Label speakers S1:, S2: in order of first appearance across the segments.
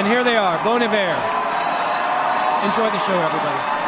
S1: And here they are, Bon Iver. Enjoy the show, everybody.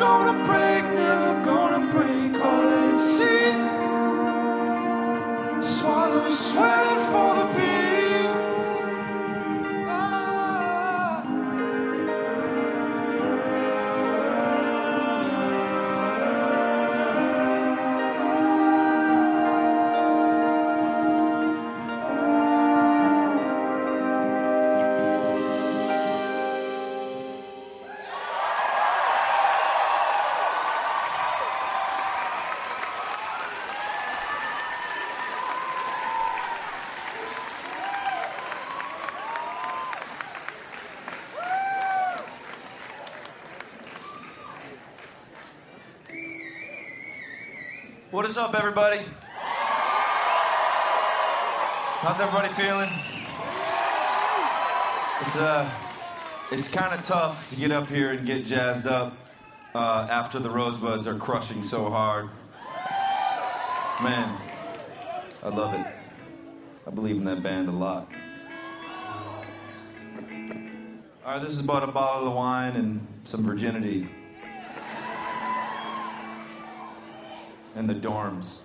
S2: gonna pray. What's up, everybody? How's everybody feeling? It's uh, it's kind of tough to get up here and get jazzed up uh, after the rosebuds are crushing so hard. Man, I love it. I believe in that band a lot. All right, this is about a bottle of wine and some virginity. and the dorms.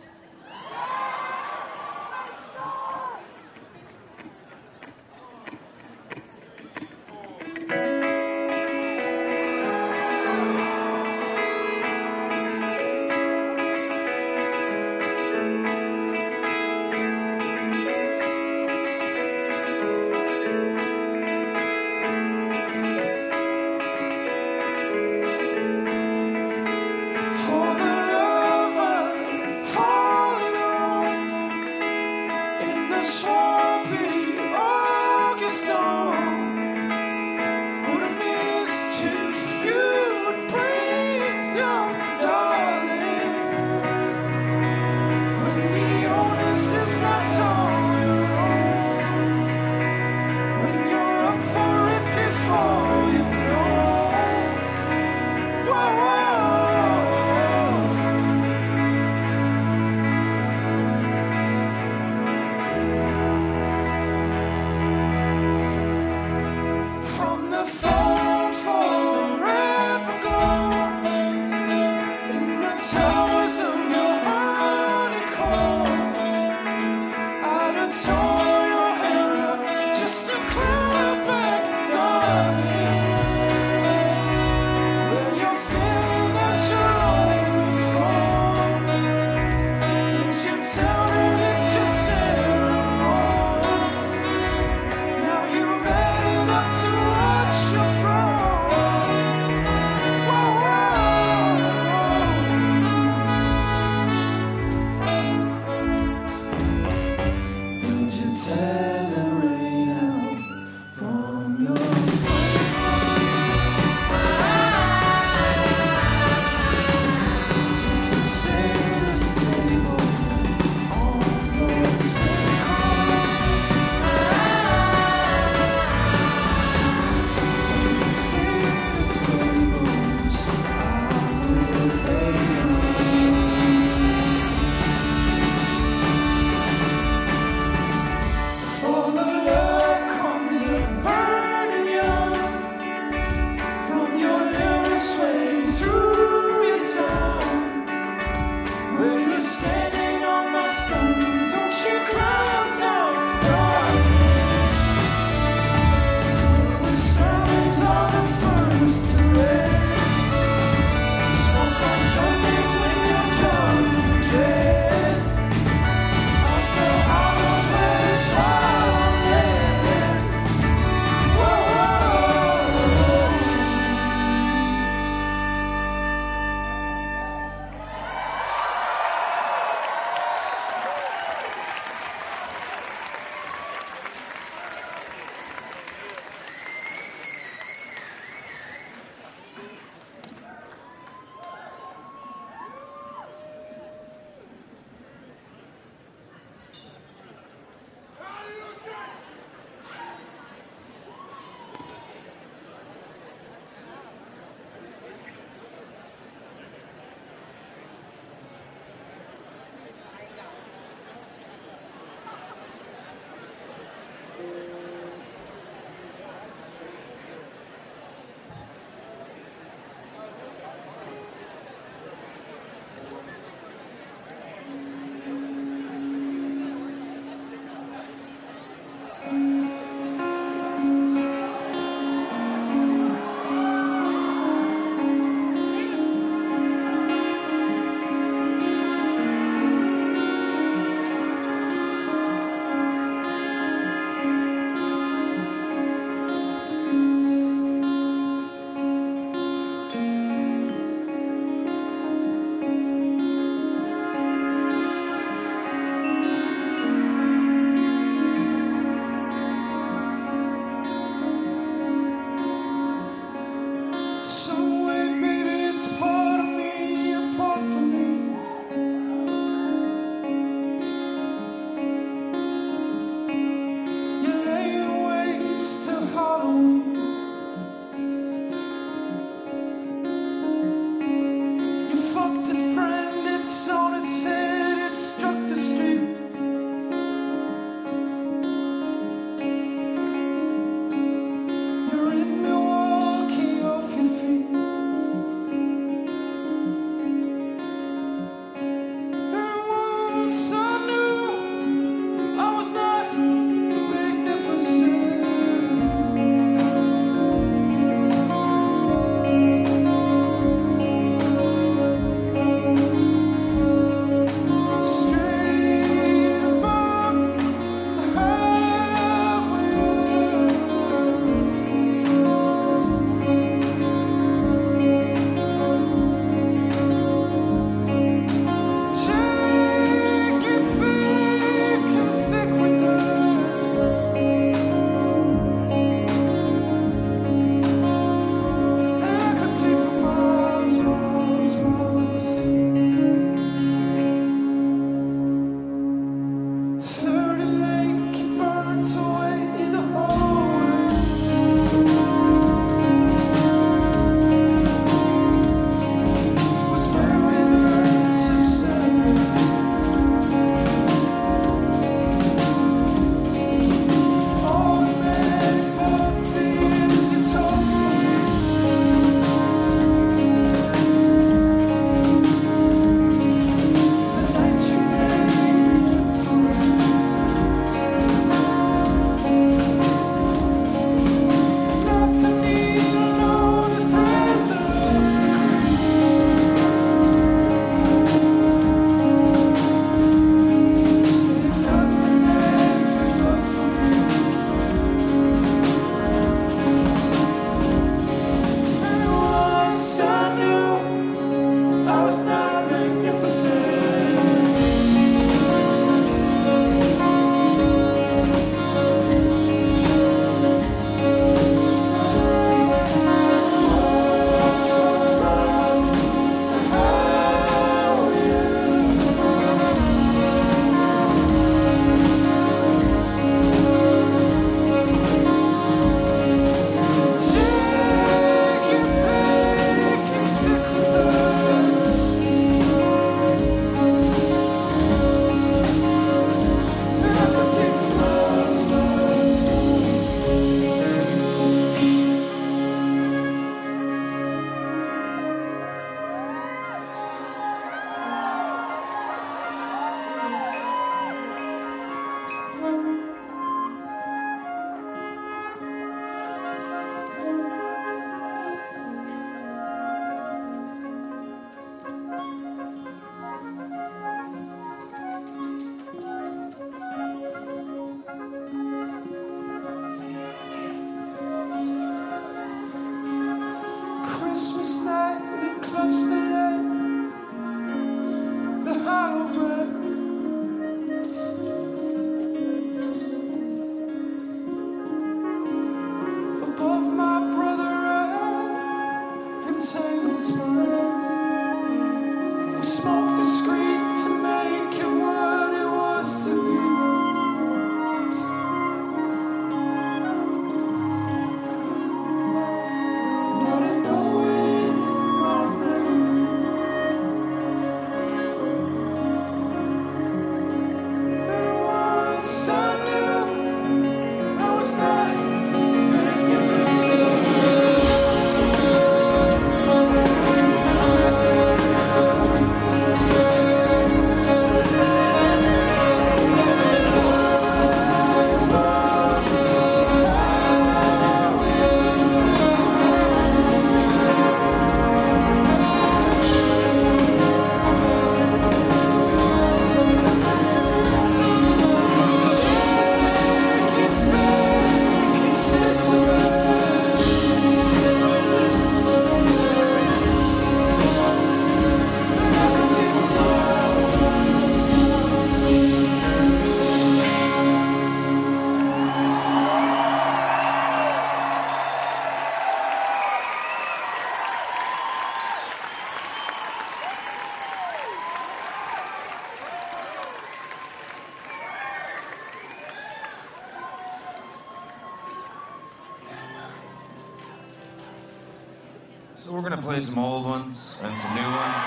S3: some old ones and some new ones.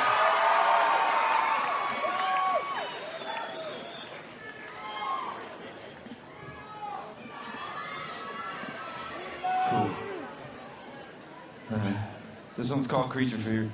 S3: Cool. Uh, this one's called Creature Fear.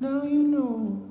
S3: Now you know.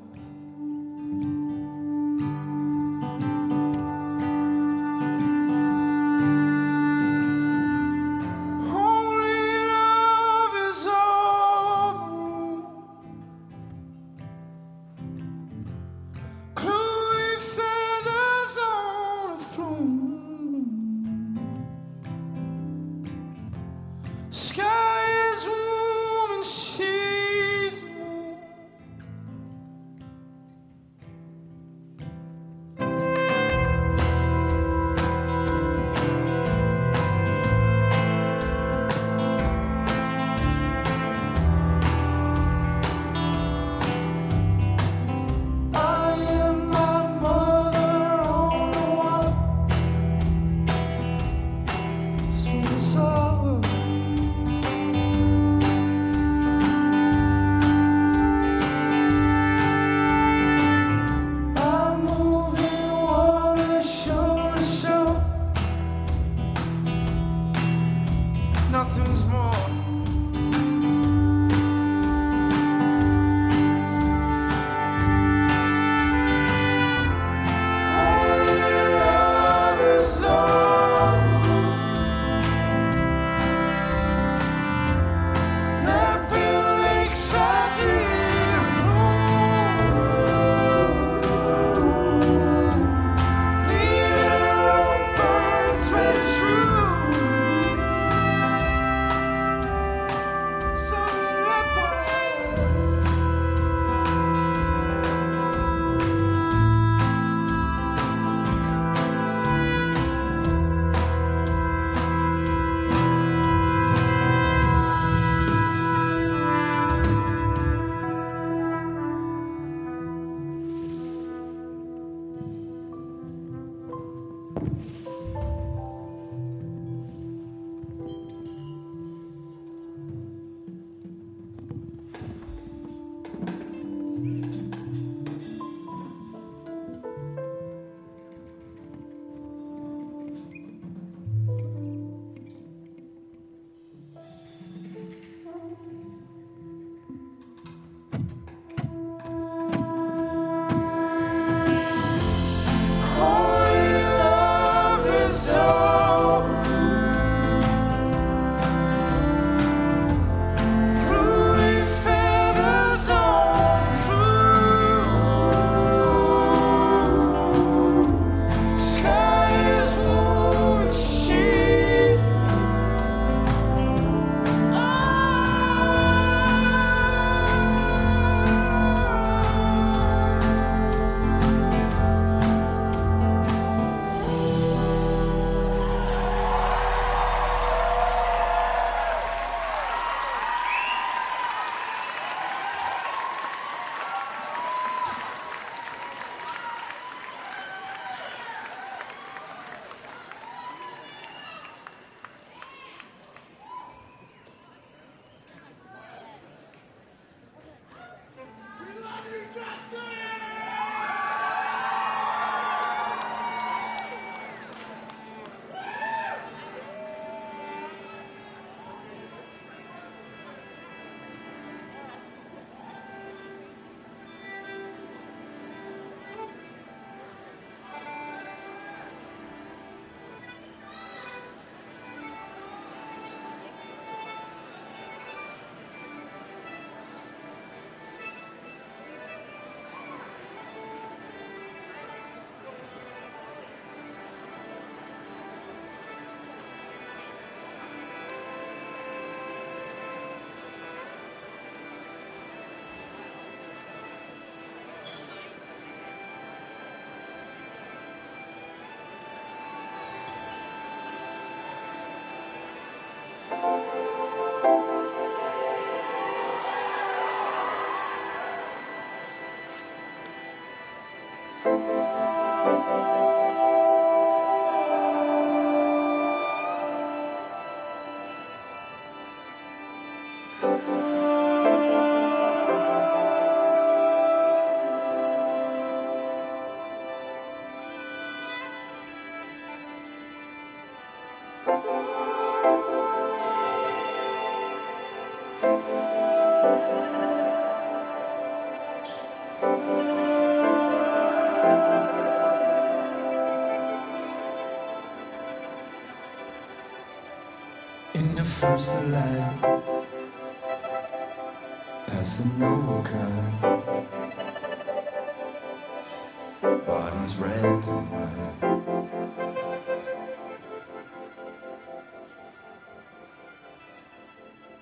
S2: Bodies wrapped and white.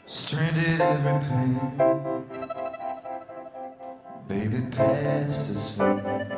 S2: Stranded every pain baby past the sleep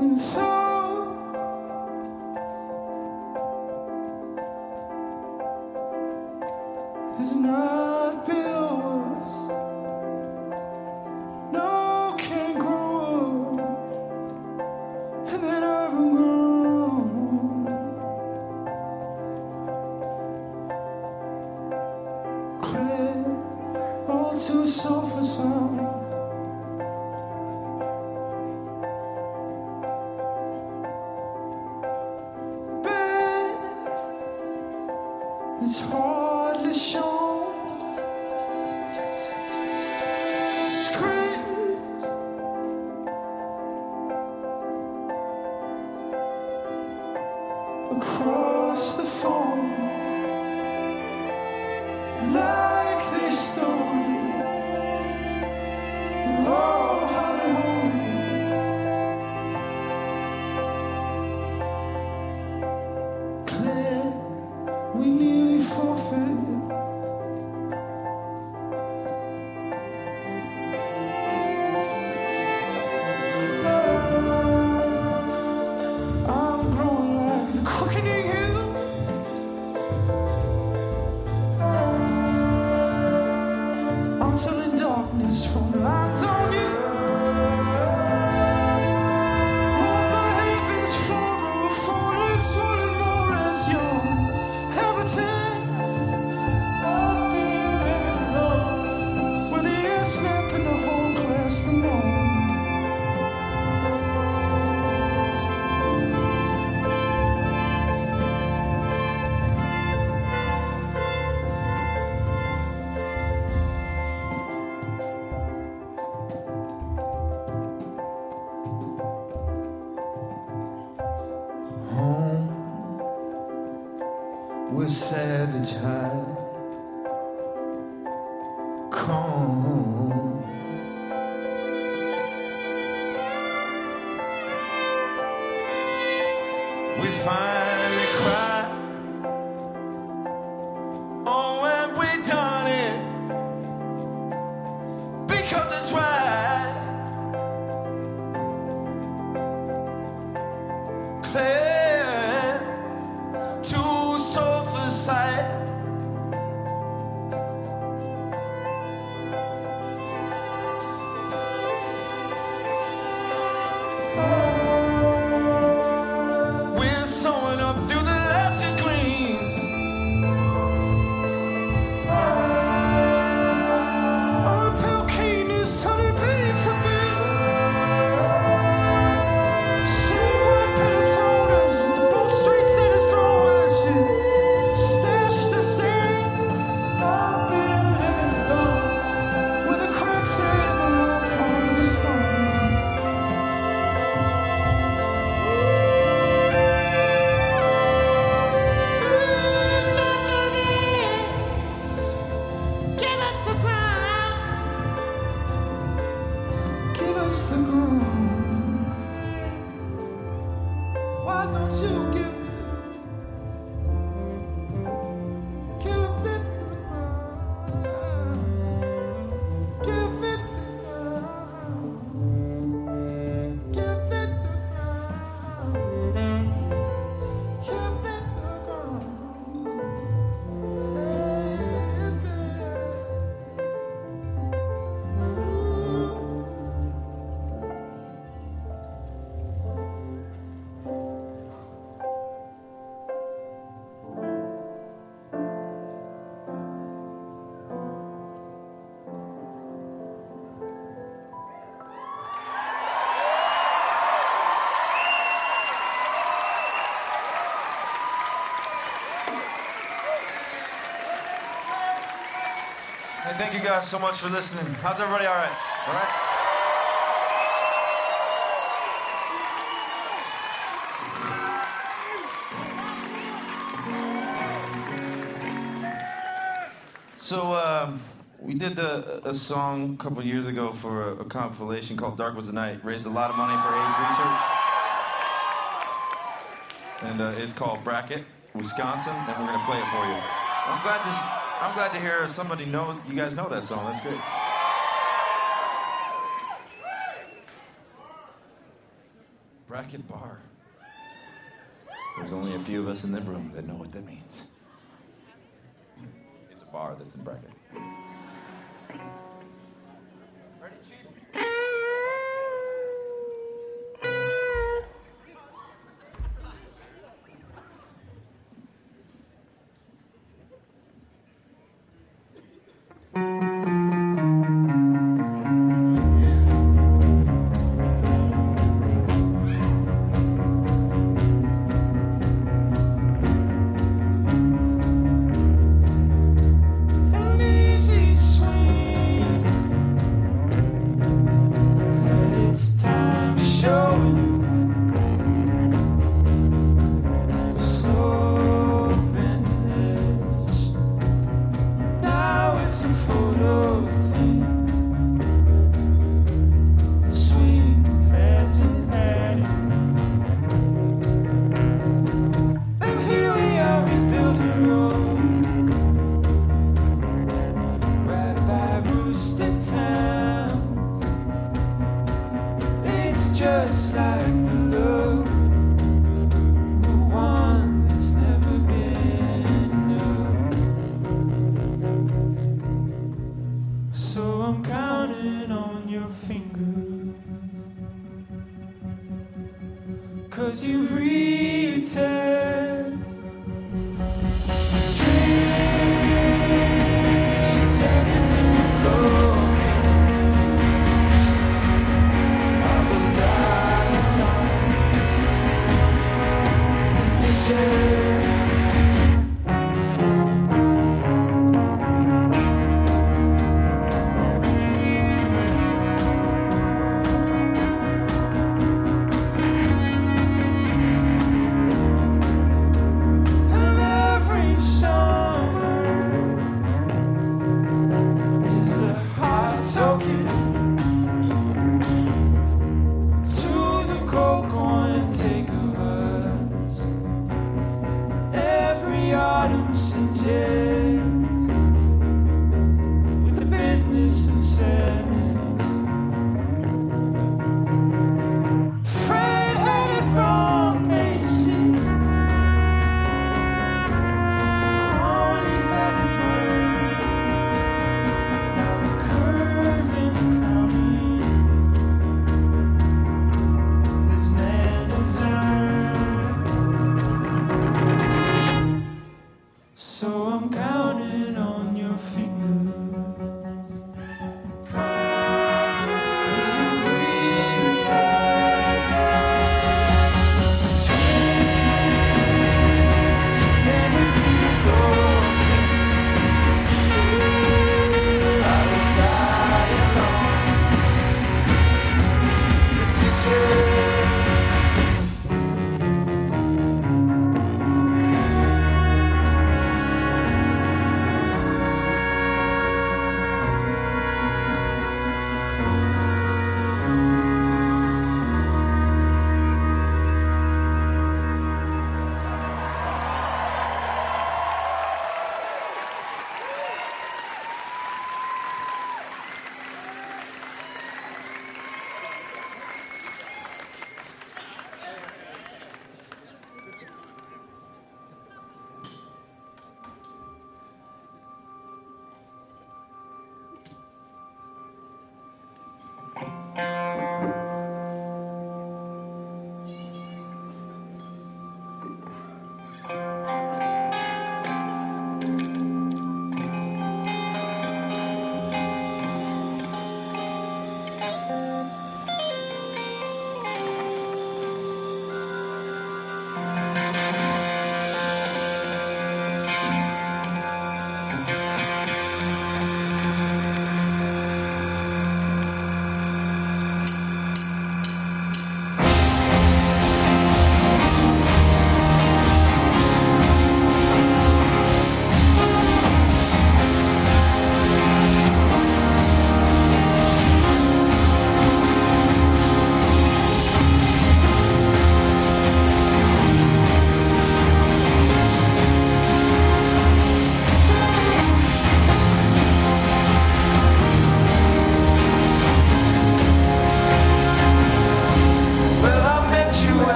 S3: your thank you guys so much for listening. How's everybody all right? All right? So, um, we did a, a song a couple years ago for a, a compilation called Dark Was the Night. Raised a lot of money for AIDS research. And uh, it's called Brackett, Wisconsin, and we're gonna play it for you. I'm glad this. I'm glad to hear somebody know you guys know that song. That's great. Brackett Bar. There's only a few of us in the room that know what that means. It's a bar that's in Brackett.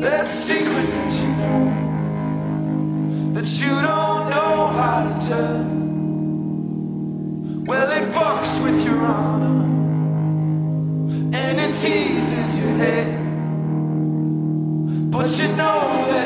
S3: That secret that you know, that you don't know how to tell. Well, it fucks with your honor, and it teases your head. But you know that.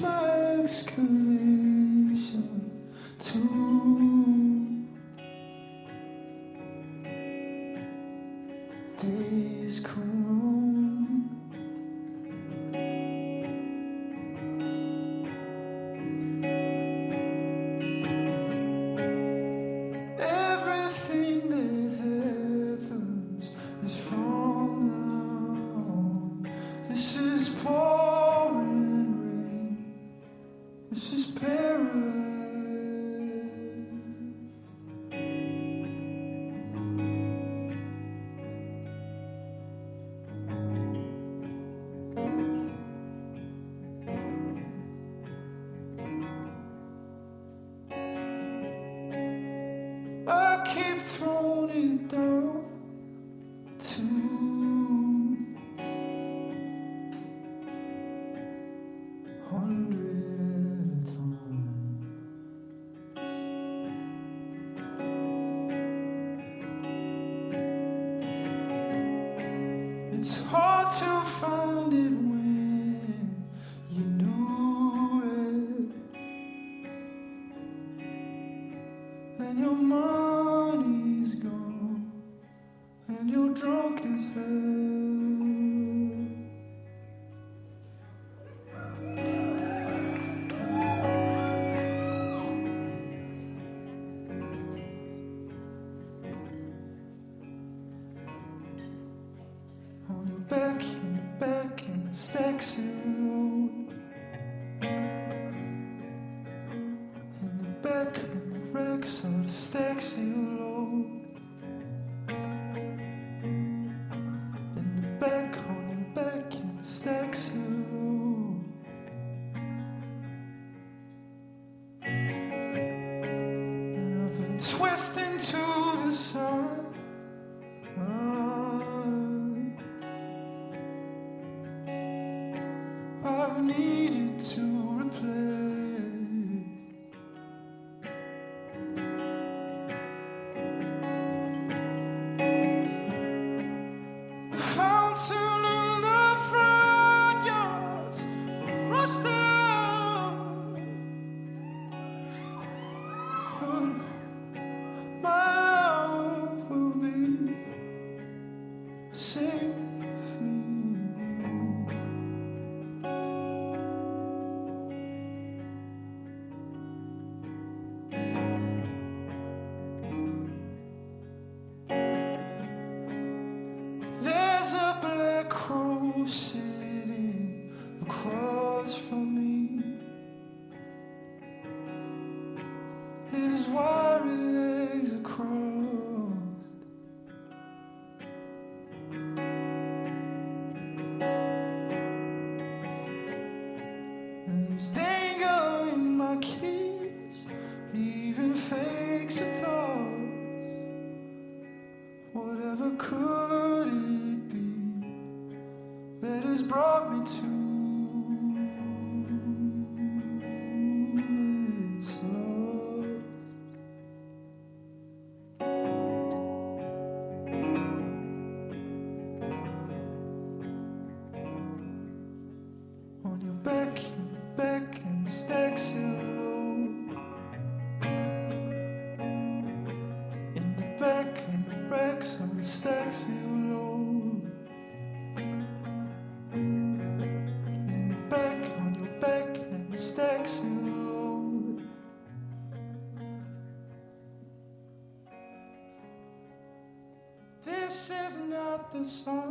S3: My excavation not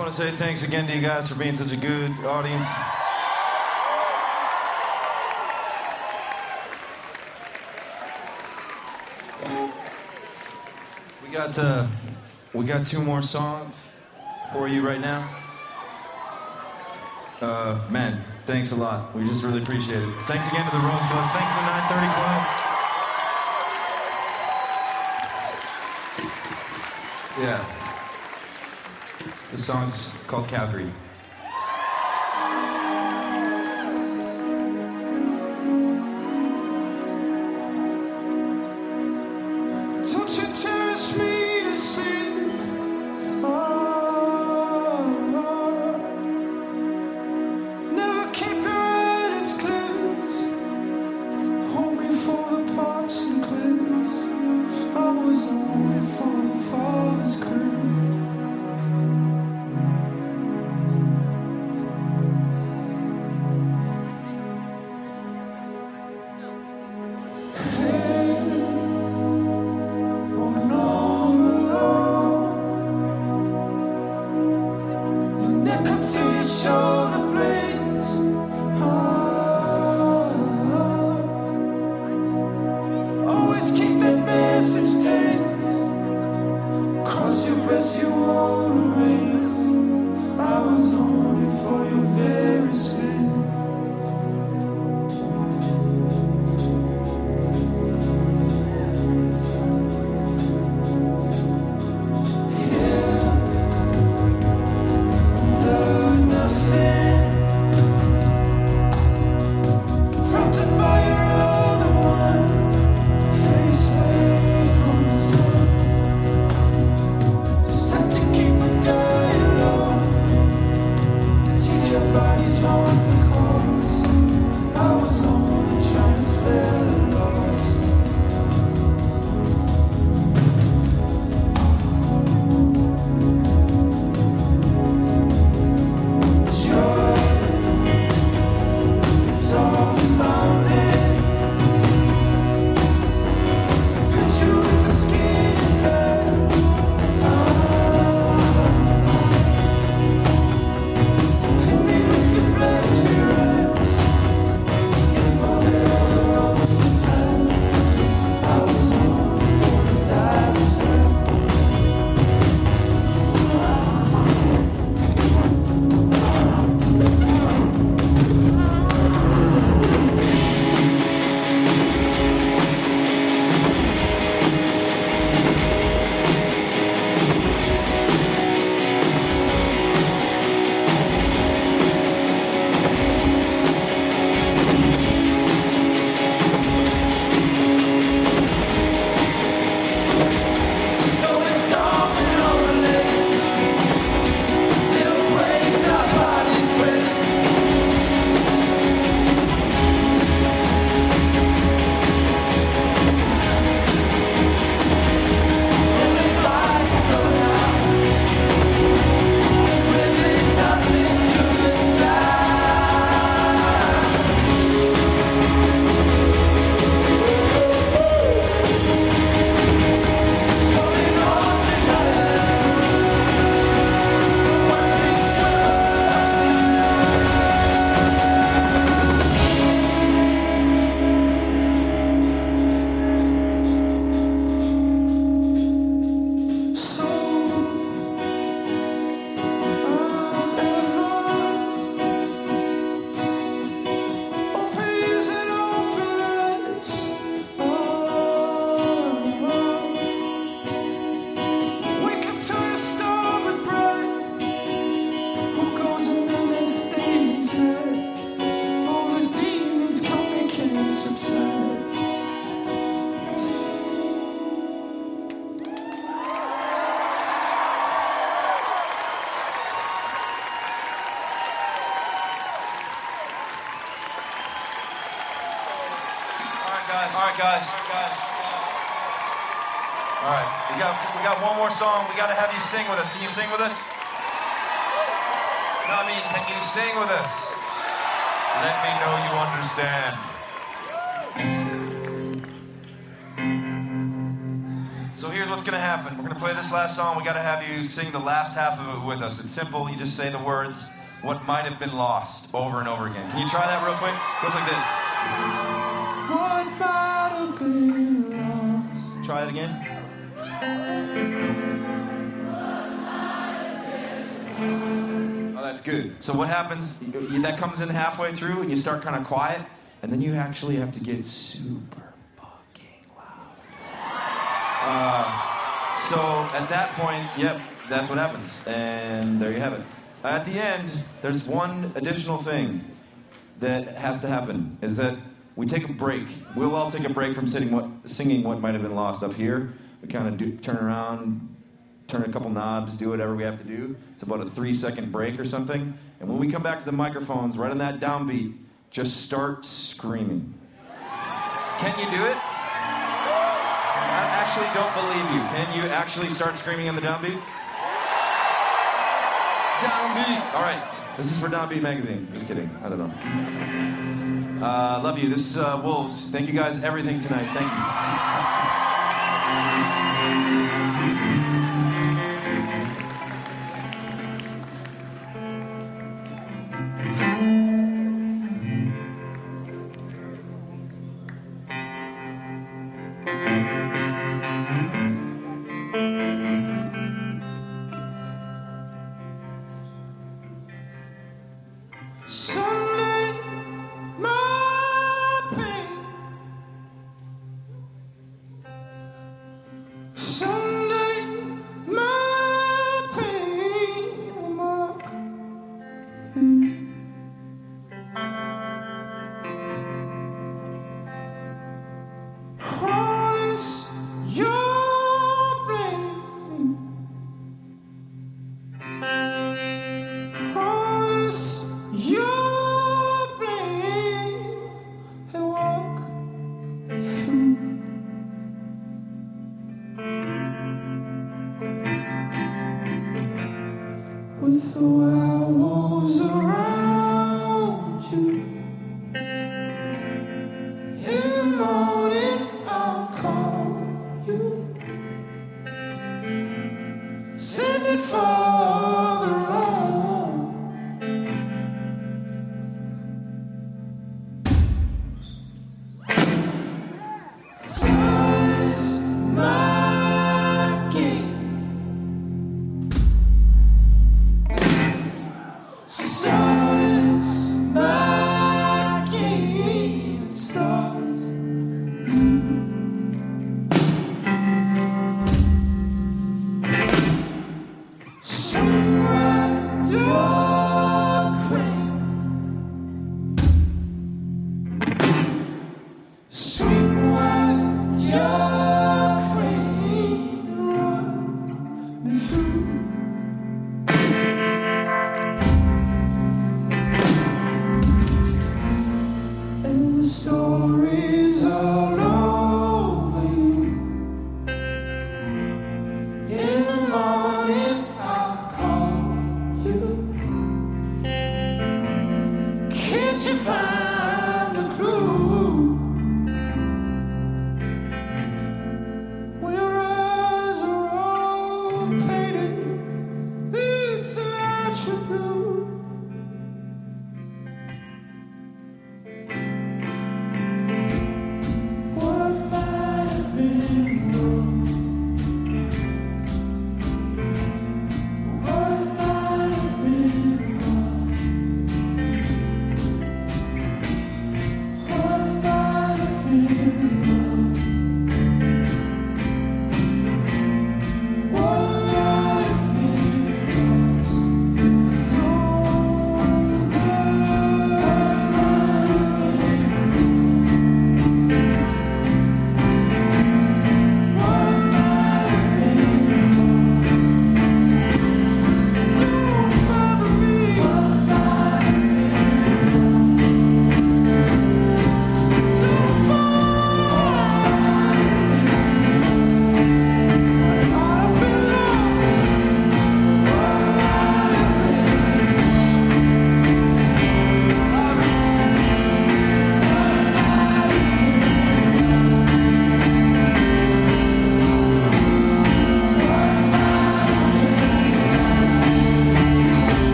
S3: want to say thanks again to you guys for being such a good audience. We got uh, we got two more songs for you right now. Uh, man, thanks a lot. We just really appreciate it. Thanks again to the Rose Club. Thanks to the 930 Club. Yeah. The song's called Calgary. sing with us? Can you sing with us? No, I mean, can you sing with us? Let me know you understand. So here's what's gonna happen. We're gonna play this last song. We gotta have you sing the last half of it with us. It's simple, you just say the words, what might have been lost, over and over again. Can you try that real quick? It goes like this.
S2: What might have been lost.
S3: Try it again. Oh, that's good. So what happens? That comes in halfway through, and you start kind of quiet, and then you actually have to get super fucking loud. Uh, so at that point, yep, that's what happens, and there you have it. At the end, there's one additional thing that has to happen: is that we take a break. We'll all take a break from sitting what, singing what might have been lost up here. We kind of do, turn around, turn a couple knobs, do whatever we have to do. It's about a three second break or something. And when we come back to the microphones, right on that downbeat, just start screaming. Can you do it? I actually don't believe you. Can you actually start screaming on the downbeat? Downbeat! All right. This is for Downbeat Magazine. Just kidding. I don't know. Uh, love you. This is uh, Wolves. Thank you guys, everything tonight. Thank you.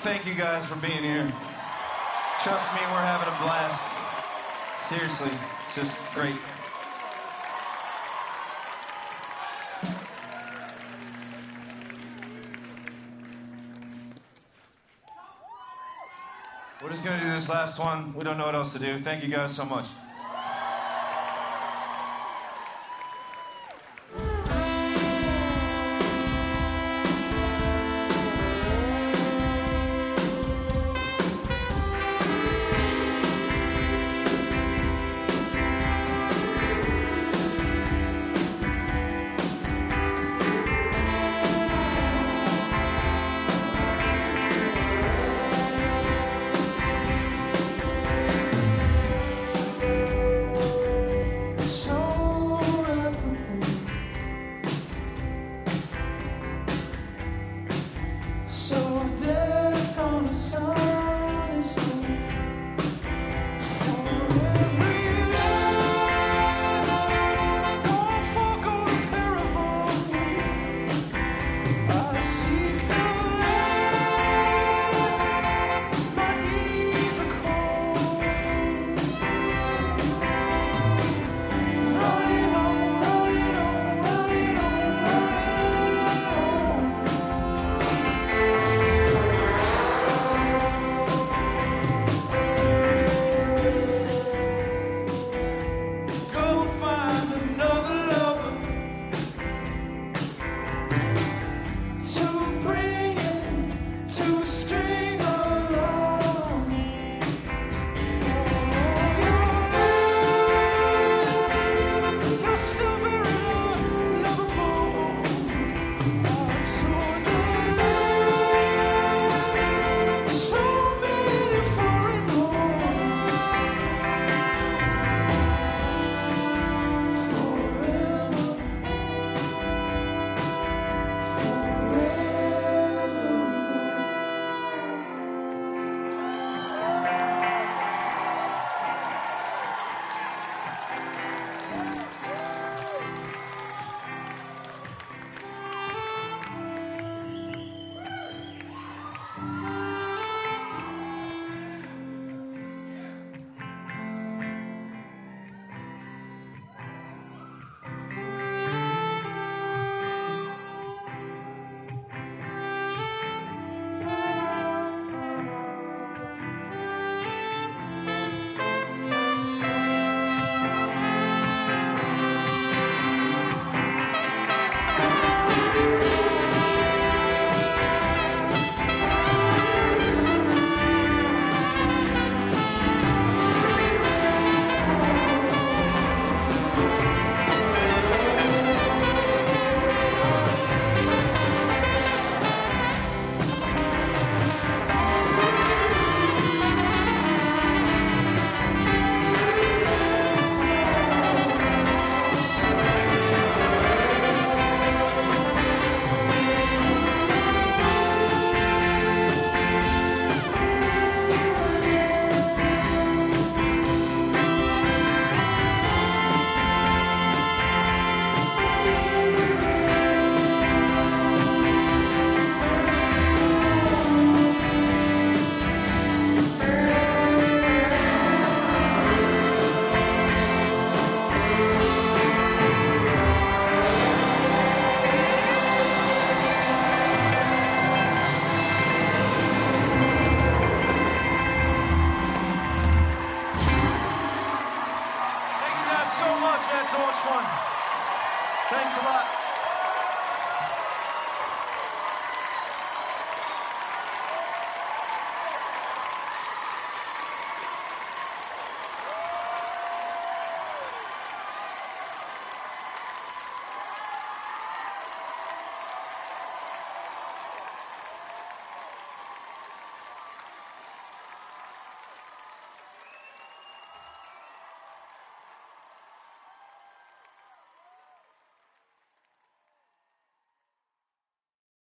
S3: Thank you guys for being here. Trust me, we're having a blast. Seriously, it's just great. We're just gonna do this last one. We don't know what else to do. Thank you guys so much.